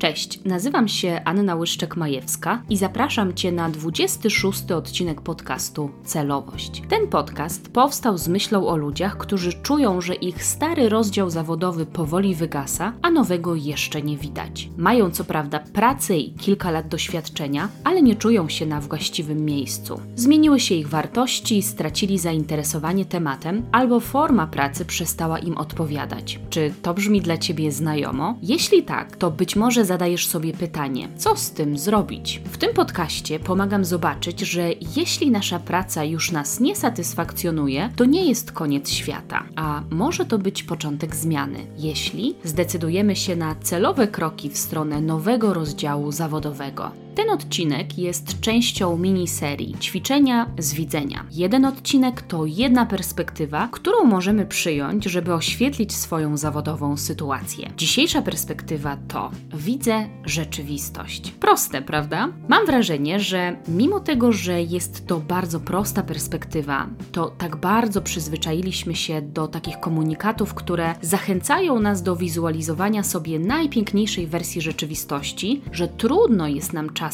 Cześć, nazywam się Anna Łyszczek-Majewska i zapraszam Cię na 26 odcinek podcastu Celowość. Ten podcast powstał z myślą o ludziach, którzy czują, że ich stary rozdział zawodowy powoli wygasa, a nowego jeszcze nie widać. Mają co prawda pracę i kilka lat doświadczenia, ale nie czują się na właściwym miejscu. Zmieniły się ich wartości, stracili zainteresowanie tematem, albo forma pracy przestała im odpowiadać. Czy to brzmi dla Ciebie znajomo? Jeśli tak, to być może zadajesz sobie pytanie, co z tym zrobić? W tym podcaście pomagam zobaczyć, że jeśli nasza praca już nas nie satysfakcjonuje, to nie jest koniec świata, a może to być początek zmiany, jeśli zdecydujemy się na celowe kroki w stronę nowego rozdziału zawodowego. Ten odcinek jest częścią miniserii Ćwiczenia z widzenia. Jeden odcinek to jedna perspektywa, którą możemy przyjąć, żeby oświetlić swoją zawodową sytuację. Dzisiejsza perspektywa to widzę rzeczywistość. Proste, prawda? Mam wrażenie, że mimo tego, że jest to bardzo prosta perspektywa, to tak bardzo przyzwyczailiśmy się do takich komunikatów, które zachęcają nas do wizualizowania sobie najpiękniejszej wersji rzeczywistości, że trudno jest nam czasem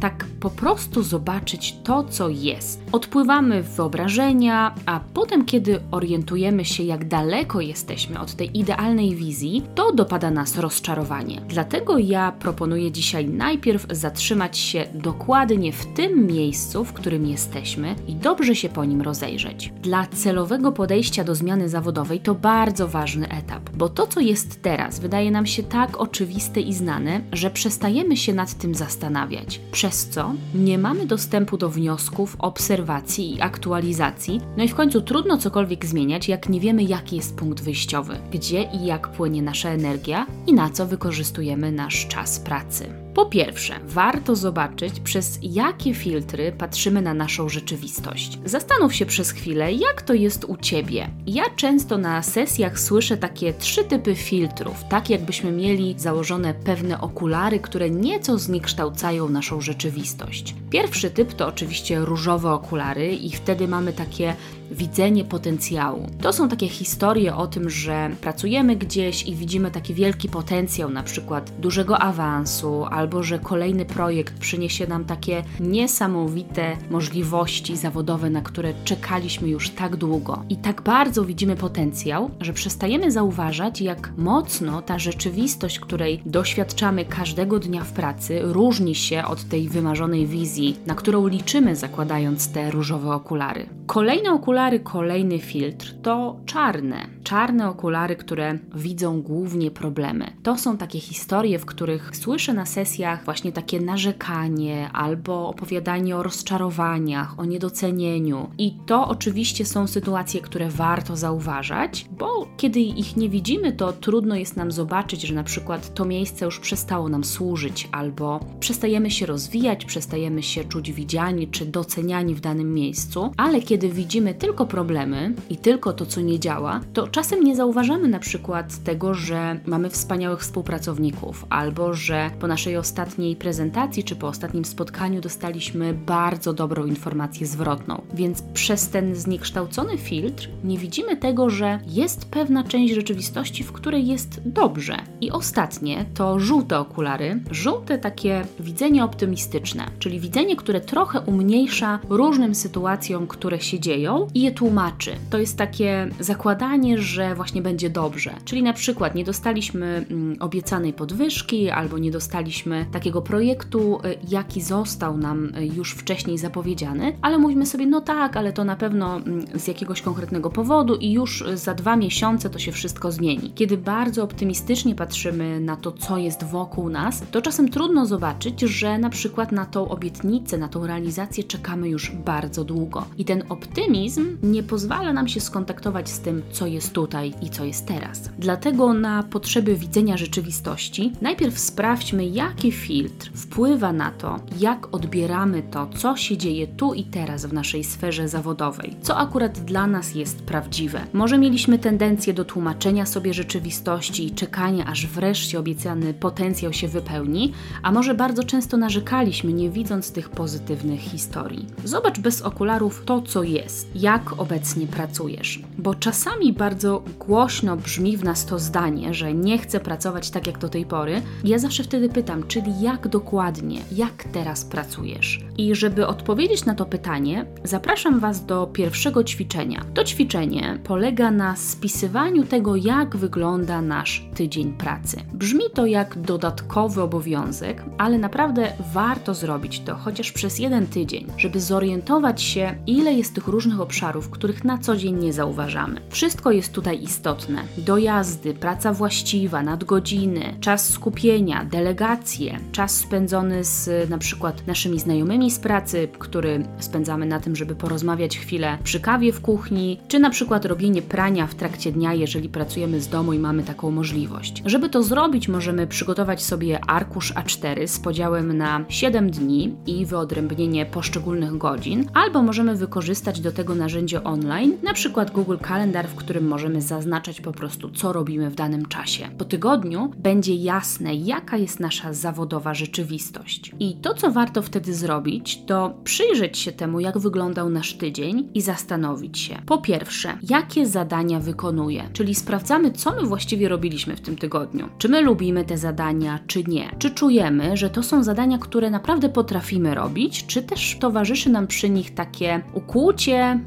tak po prostu zobaczyć to, co jest. Odpływamy w wyobrażenia, a potem, kiedy orientujemy się, jak daleko jesteśmy od tej idealnej wizji, to dopada nas rozczarowanie. Dlatego ja proponuję dzisiaj najpierw zatrzymać się dokładnie w tym miejscu, w którym jesteśmy i dobrze się po nim rozejrzeć. Dla celowego podejścia do zmiany zawodowej to bardzo ważny etap, bo to, co jest teraz, wydaje nam się tak oczywiste i znane, że przestajemy się nad tym zastanawiać, przez co nie mamy dostępu do wniosków, obserwacji i aktualizacji, no i w końcu trudno cokolwiek zmieniać, jak nie wiemy, jaki jest punkt wyjściowy, gdzie i jak płynie nasza energia i na co wykorzystujemy nasz czas pracy. Po pierwsze, warto zobaczyć, przez jakie filtry patrzymy na naszą rzeczywistość. Zastanów się przez chwilę, jak to jest u ciebie. Ja często na sesjach słyszę takie trzy typy filtrów, tak jakbyśmy mieli założone pewne okulary, które nieco zniekształcają naszą rzeczywistość. Pierwszy typ to oczywiście różowe okulary, i wtedy mamy takie widzenie potencjału. To są takie historie o tym, że pracujemy gdzieś i widzimy taki wielki potencjał, na przykład dużego awansu, albo że kolejny projekt przyniesie nam takie niesamowite możliwości zawodowe, na które czekaliśmy już tak długo. I tak bardzo widzimy potencjał, że przestajemy zauważać, jak mocno ta rzeczywistość, której doświadczamy każdego dnia w pracy, różni się od tej wymarzonej wizji, na którą liczymy, zakładając te różowe okulary. Kolejne okulary, kolejny filtr to czarne. Czarne okulary, które widzą głównie problemy. To są takie historie, w których słyszę na sesjach właśnie takie narzekanie albo opowiadanie o rozczarowaniach, o niedocenieniu. I to oczywiście są sytuacje, które warto zauważać, bo kiedy ich nie widzimy, to trudno jest nam zobaczyć, że na przykład to miejsce już przestało nam służyć, albo przestajemy się rozwijać, przestajemy się czuć widziani czy doceniani w danym miejscu, ale kiedy kiedy widzimy tylko problemy i tylko to, co nie działa, to czasem nie zauważamy na przykład tego, że mamy wspaniałych współpracowników, albo że po naszej ostatniej prezentacji czy po ostatnim spotkaniu dostaliśmy bardzo dobrą informację zwrotną. Więc przez ten zniekształcony filtr nie widzimy tego, że jest pewna część rzeczywistości, w której jest dobrze. I ostatnie to żółte okulary, żółte takie widzenie optymistyczne, czyli widzenie, które trochę umniejsza różnym sytuacjom, które się się dzieją i je tłumaczy. To jest takie zakładanie, że właśnie będzie dobrze. Czyli na przykład nie dostaliśmy mm, obiecanej podwyżki albo nie dostaliśmy takiego projektu, y, jaki został nam y, już wcześniej zapowiedziany, ale mówimy sobie, no tak, ale to na pewno mm, z jakiegoś konkretnego powodu i już za dwa miesiące to się wszystko zmieni. Kiedy bardzo optymistycznie patrzymy na to, co jest wokół nas, to czasem trudno zobaczyć, że na przykład na tą obietnicę, na tą realizację czekamy już bardzo długo. I ten optymizm nie pozwala nam się skontaktować z tym, co jest tutaj i co jest teraz. Dlatego na potrzeby widzenia rzeczywistości najpierw sprawdźmy, jaki filtr wpływa na to, jak odbieramy to, co się dzieje tu i teraz w naszej sferze zawodowej, co akurat dla nas jest prawdziwe. Może mieliśmy tendencję do tłumaczenia sobie rzeczywistości i czekania, aż wreszcie obiecany potencjał się wypełni, a może bardzo często narzekaliśmy, nie widząc tych pozytywnych historii. Zobacz bez okularów to, co jest, jak obecnie pracujesz. Bo czasami bardzo głośno brzmi w nas to zdanie, że nie chcę pracować tak jak do tej pory. Ja zawsze wtedy pytam, czyli jak dokładnie, jak teraz pracujesz? I żeby odpowiedzieć na to pytanie, zapraszam Was do pierwszego ćwiczenia. To ćwiczenie polega na spisywaniu tego, jak wygląda nasz tydzień pracy. Brzmi to jak dodatkowy obowiązek, ale naprawdę warto zrobić to chociaż przez jeden tydzień, żeby zorientować się, ile jest tych różnych obszarów, których na co dzień nie zauważamy. Wszystko jest tutaj istotne: dojazdy, praca właściwa, nadgodziny, czas skupienia, delegacje, czas spędzony z na przykład naszymi znajomymi z pracy, który spędzamy na tym, żeby porozmawiać chwilę przy kawie w kuchni, czy na przykład robienie prania w trakcie dnia, jeżeli pracujemy z domu i mamy taką możliwość. Żeby to zrobić, możemy przygotować sobie arkusz A4 z podziałem na 7 dni i wyodrębnienie poszczególnych godzin, albo możemy wykorzystać do tego narzędzie online, na przykład Google Calendar, w którym możemy zaznaczać po prostu, co robimy w danym czasie. Po tygodniu będzie jasne, jaka jest nasza zawodowa rzeczywistość. I to, co warto wtedy zrobić, to przyjrzeć się temu, jak wyglądał nasz tydzień i zastanowić się. Po pierwsze, jakie zadania wykonuję, czyli sprawdzamy, co my właściwie robiliśmy w tym tygodniu. Czy my lubimy te zadania, czy nie? Czy czujemy, że to są zadania, które naprawdę potrafimy robić, czy też towarzyszy nam przy nich takie ukłucie,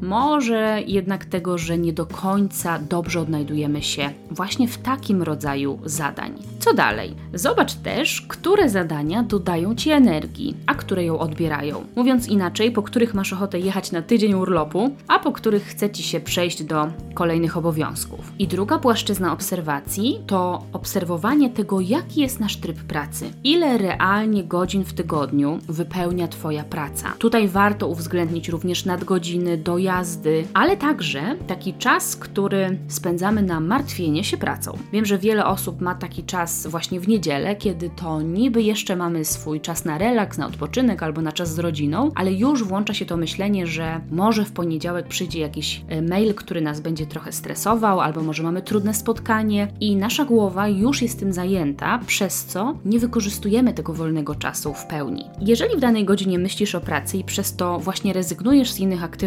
może jednak tego, że nie do końca dobrze odnajdujemy się właśnie w takim rodzaju zadań. Co dalej? Zobacz też, które zadania dodają ci energii, a które ją odbierają. Mówiąc inaczej, po których masz ochotę jechać na tydzień urlopu, a po których chce ci się przejść do kolejnych obowiązków. I druga płaszczyzna obserwacji to obserwowanie tego, jaki jest nasz tryb pracy. Ile realnie godzin w tygodniu wypełnia Twoja praca. Tutaj warto uwzględnić również nadgodziny, dojazdy, ale także taki czas, który spędzamy na martwienie się pracą. Wiem, że wiele osób ma taki czas właśnie w niedzielę, kiedy to niby jeszcze mamy swój czas na relaks, na odpoczynek albo na czas z rodziną, ale już włącza się to myślenie, że może w poniedziałek przyjdzie jakiś e, mail, który nas będzie trochę stresował, albo może mamy trudne spotkanie i nasza głowa już jest tym zajęta, przez co nie wykorzystujemy tego wolnego czasu w pełni. Jeżeli w danej godzinie myślisz o pracy i przez to właśnie rezygnujesz z innych aktywności,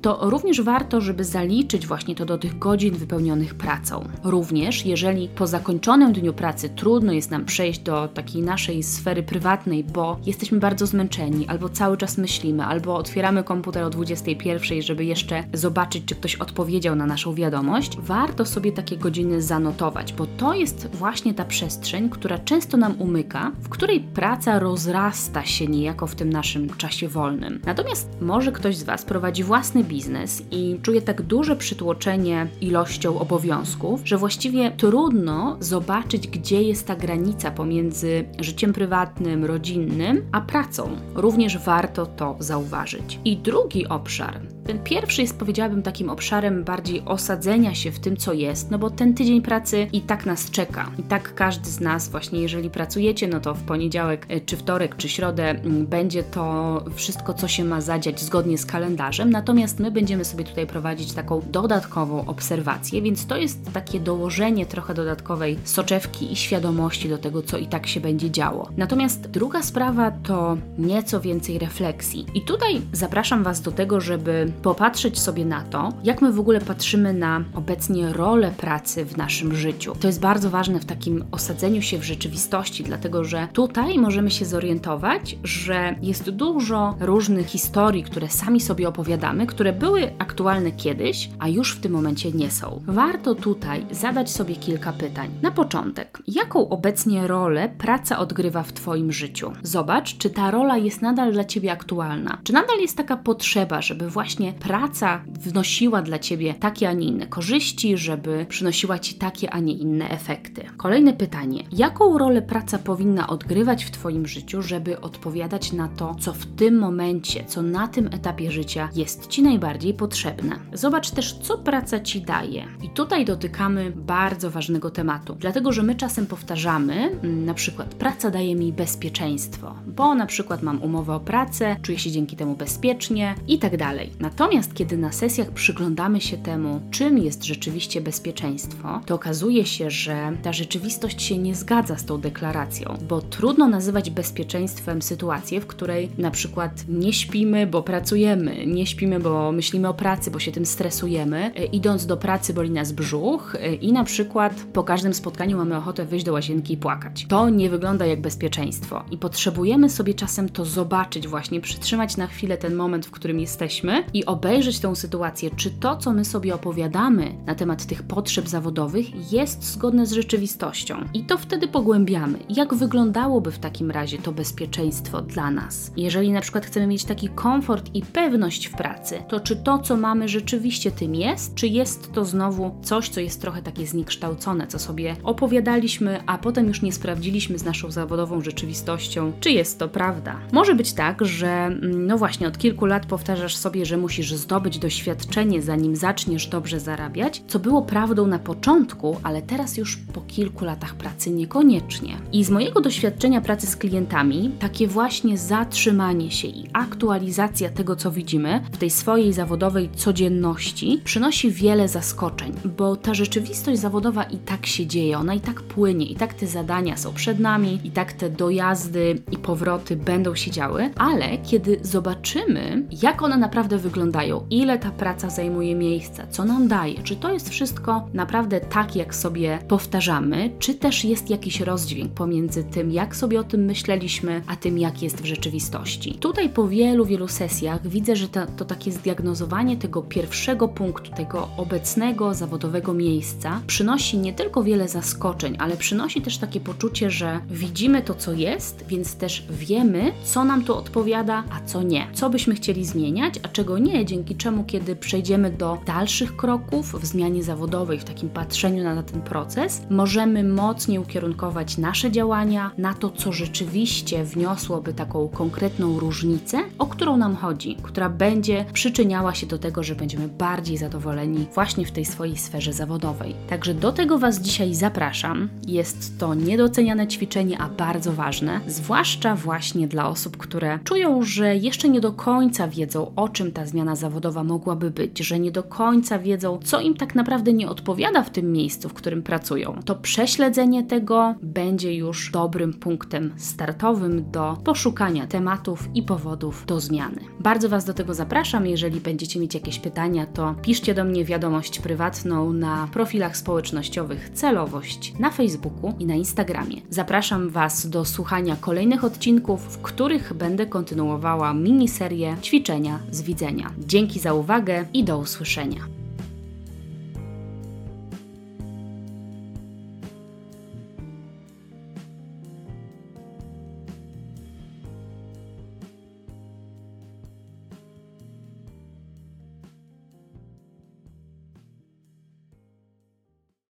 to również warto, żeby zaliczyć właśnie to do tych godzin wypełnionych pracą. Również, jeżeli po zakończonym dniu pracy trudno jest nam przejść do takiej naszej sfery prywatnej, bo jesteśmy bardzo zmęczeni, albo cały czas myślimy, albo otwieramy komputer o 21, żeby jeszcze zobaczyć, czy ktoś odpowiedział na naszą wiadomość, warto sobie takie godziny zanotować, bo to jest właśnie ta przestrzeń, która często nam umyka, w której praca rozrasta się niejako w tym naszym czasie wolnym. Natomiast może ktoś z Was prowadzi własny biznes i czuje tak duże przytłoczenie ilością obowiązków, że właściwie trudno zobaczyć, gdzie jest ta granica pomiędzy życiem prywatnym, rodzinnym, a pracą. Również warto to zauważyć. I drugi obszar, ten pierwszy jest, powiedziałabym, takim obszarem bardziej osadzenia się w tym, co jest, no bo ten tydzień pracy i tak nas czeka. I tak każdy z nas, właśnie jeżeli pracujecie, no to w poniedziałek, e, czy wtorek, czy środę mm, będzie to wszystko, co się ma zadziać zgodnie z kalendarzem. Natomiast my będziemy sobie tutaj prowadzić taką dodatkową obserwację, więc to jest takie dołożenie trochę dodatkowej soczewki i świadomości do tego, co i tak się będzie działo. Natomiast druga sprawa to nieco więcej refleksji. I tutaj zapraszam Was do tego, żeby popatrzeć sobie na to, jak my w ogóle patrzymy na obecnie rolę pracy w naszym życiu. To jest bardzo ważne w takim osadzeniu się w rzeczywistości, dlatego że tutaj możemy się zorientować, że jest dużo różnych historii, które sami sobie opowiadamy, które były aktualne kiedyś, a już w tym momencie nie są. Warto tutaj zadać sobie kilka pytań. Na początek, jaką obecnie rolę praca odgrywa w Twoim życiu? Zobacz, czy ta rola jest nadal dla Ciebie aktualna. Czy nadal jest taka potrzeba, żeby właśnie praca wnosiła dla Ciebie takie, a nie inne korzyści, żeby przynosiła Ci takie, a nie inne efekty. Kolejne pytanie. Jaką rolę praca powinna odgrywać w Twoim życiu, żeby odpowiadać na to, co w tym momencie, co na tym etapie życia jest Ci najbardziej potrzebne? Zobacz też, co praca Ci daje. I tutaj dotykamy bardzo ważnego tematu, dlatego że my czasem powtarzamy, mm, na przykład, praca daje mi bezpieczeństwo, bo na przykład mam umowę o pracę, czuję się dzięki temu bezpiecznie i tak dalej. Natomiast kiedy na sesjach przyglądamy się temu, czym jest rzeczywiście bezpieczeństwo, to okazuje się, że ta rzeczywistość się nie zgadza z tą deklaracją, bo trudno nazywać bezpieczeństwem sytuację, w której na przykład nie śpimy, bo pracujemy, nie śpimy, bo myślimy o pracy, bo się tym stresujemy, e, idąc do pracy boli nas brzuch e, i na przykład po każdym spotkaniu mamy ochotę wyjść do łazienki i płakać. To nie wygląda jak bezpieczeństwo i potrzebujemy sobie czasem to zobaczyć właśnie, przytrzymać na chwilę ten moment, w którym jesteśmy i obejrzeć tę sytuację, czy to, co my sobie opowiadamy na temat tych potrzeb zawodowych jest zgodne z rzeczywistością. I to wtedy pogłębiamy. Jak wyglądałoby w takim razie to bezpieczeństwo dla nas? Jeżeli na przykład chcemy mieć taki komfort i pewność w pracy, to czy to, co mamy rzeczywiście tym jest, czy jest to znowu coś, co jest trochę takie zniekształcone, co sobie opowiadaliśmy, a potem już nie sprawdziliśmy z naszą zawodową rzeczywistością, czy jest to prawda. Może być tak, że mm, no właśnie od kilku lat powtarzasz sobie, że musisz zdobyć doświadczenie, zanim zaczniesz dobrze zarabiać, co było prawdą na początku, ale teraz już po kilku latach pracy niekoniecznie. I z mojego doświadczenia pracy z klientami, takie właśnie zatrzymanie się i aktualizacja tego, co widzimy w tej swojej zawodowej codzienności przynosi wiele zaskoczeń, bo ta rzeczywistość zawodowa i tak się dzieje, ona i tak płynie, i tak te zadania są przed nami, i tak te dojazdy i powroty będą się działy, ale kiedy zobaczymy, jak one naprawdę wyglądają, ile ta praca zajmuje miejsca, co nam daje, czy to jest wszystko naprawdę tak, jak sobie powtarzamy, czy też jest jakiś rozdźwięk pomiędzy tym, jak sobie o tym myśleliśmy, a tym, jak jest w rzeczywistości. Tutaj po wielu, wielu sesjach widzę, że to, to takie zdiagnozowanie tego pierwszego punktu, tego obecnego zawodowego miejsca przynosi nie tylko wiele zaskoczeń, ale przynosi też takie poczucie, że widzimy to, co jest, więc też wiemy, co nam to odpowiada, a co nie. Co byśmy chcieli zmieniać, a czego nie, dzięki czemu, kiedy przejdziemy do dalszych kroków w zmianie zawodowej, w takim patrzeniu na ten proces, możemy mocniej ukierunkować nasze działania na to, co rzeczywiście wniosłoby taką konkretną różnicę, o którą nam chodzi, która będzie przyczyniała się do tego, że będziemy bardziej zadowoleni właśnie w tej swojej sferze zawodowej. Także do tego Was dzisiaj zapraszam. Jest to niedoceniane ćwiczenie, a bardzo ważne, zwłaszcza właśnie dla osób, które czują, że jeszcze nie do końca wiedzą, o czym ta zmiana zawodowa mogłaby być, że nie do końca wiedzą, co im tak naprawdę nie odpowiada w tym miejscu, w którym pracują. To prześledzenie tego będzie już dobrym punktem startowym do poszukania tematów i powodów do zmiany. Bardzo Was do tego zapraszam. Jeżeli będziecie mieć jakieś pytania, to piszcie do mnie wiadomość prywatną na profilach społecznościowych Celowość na Facebooku i na Instagramie. Zapraszam Was do słuchania kolejnych odcinków, w których będę kontynuowała miniserię ćwiczenia z widzenia. Dzięki za uwagę i do usłyszenia.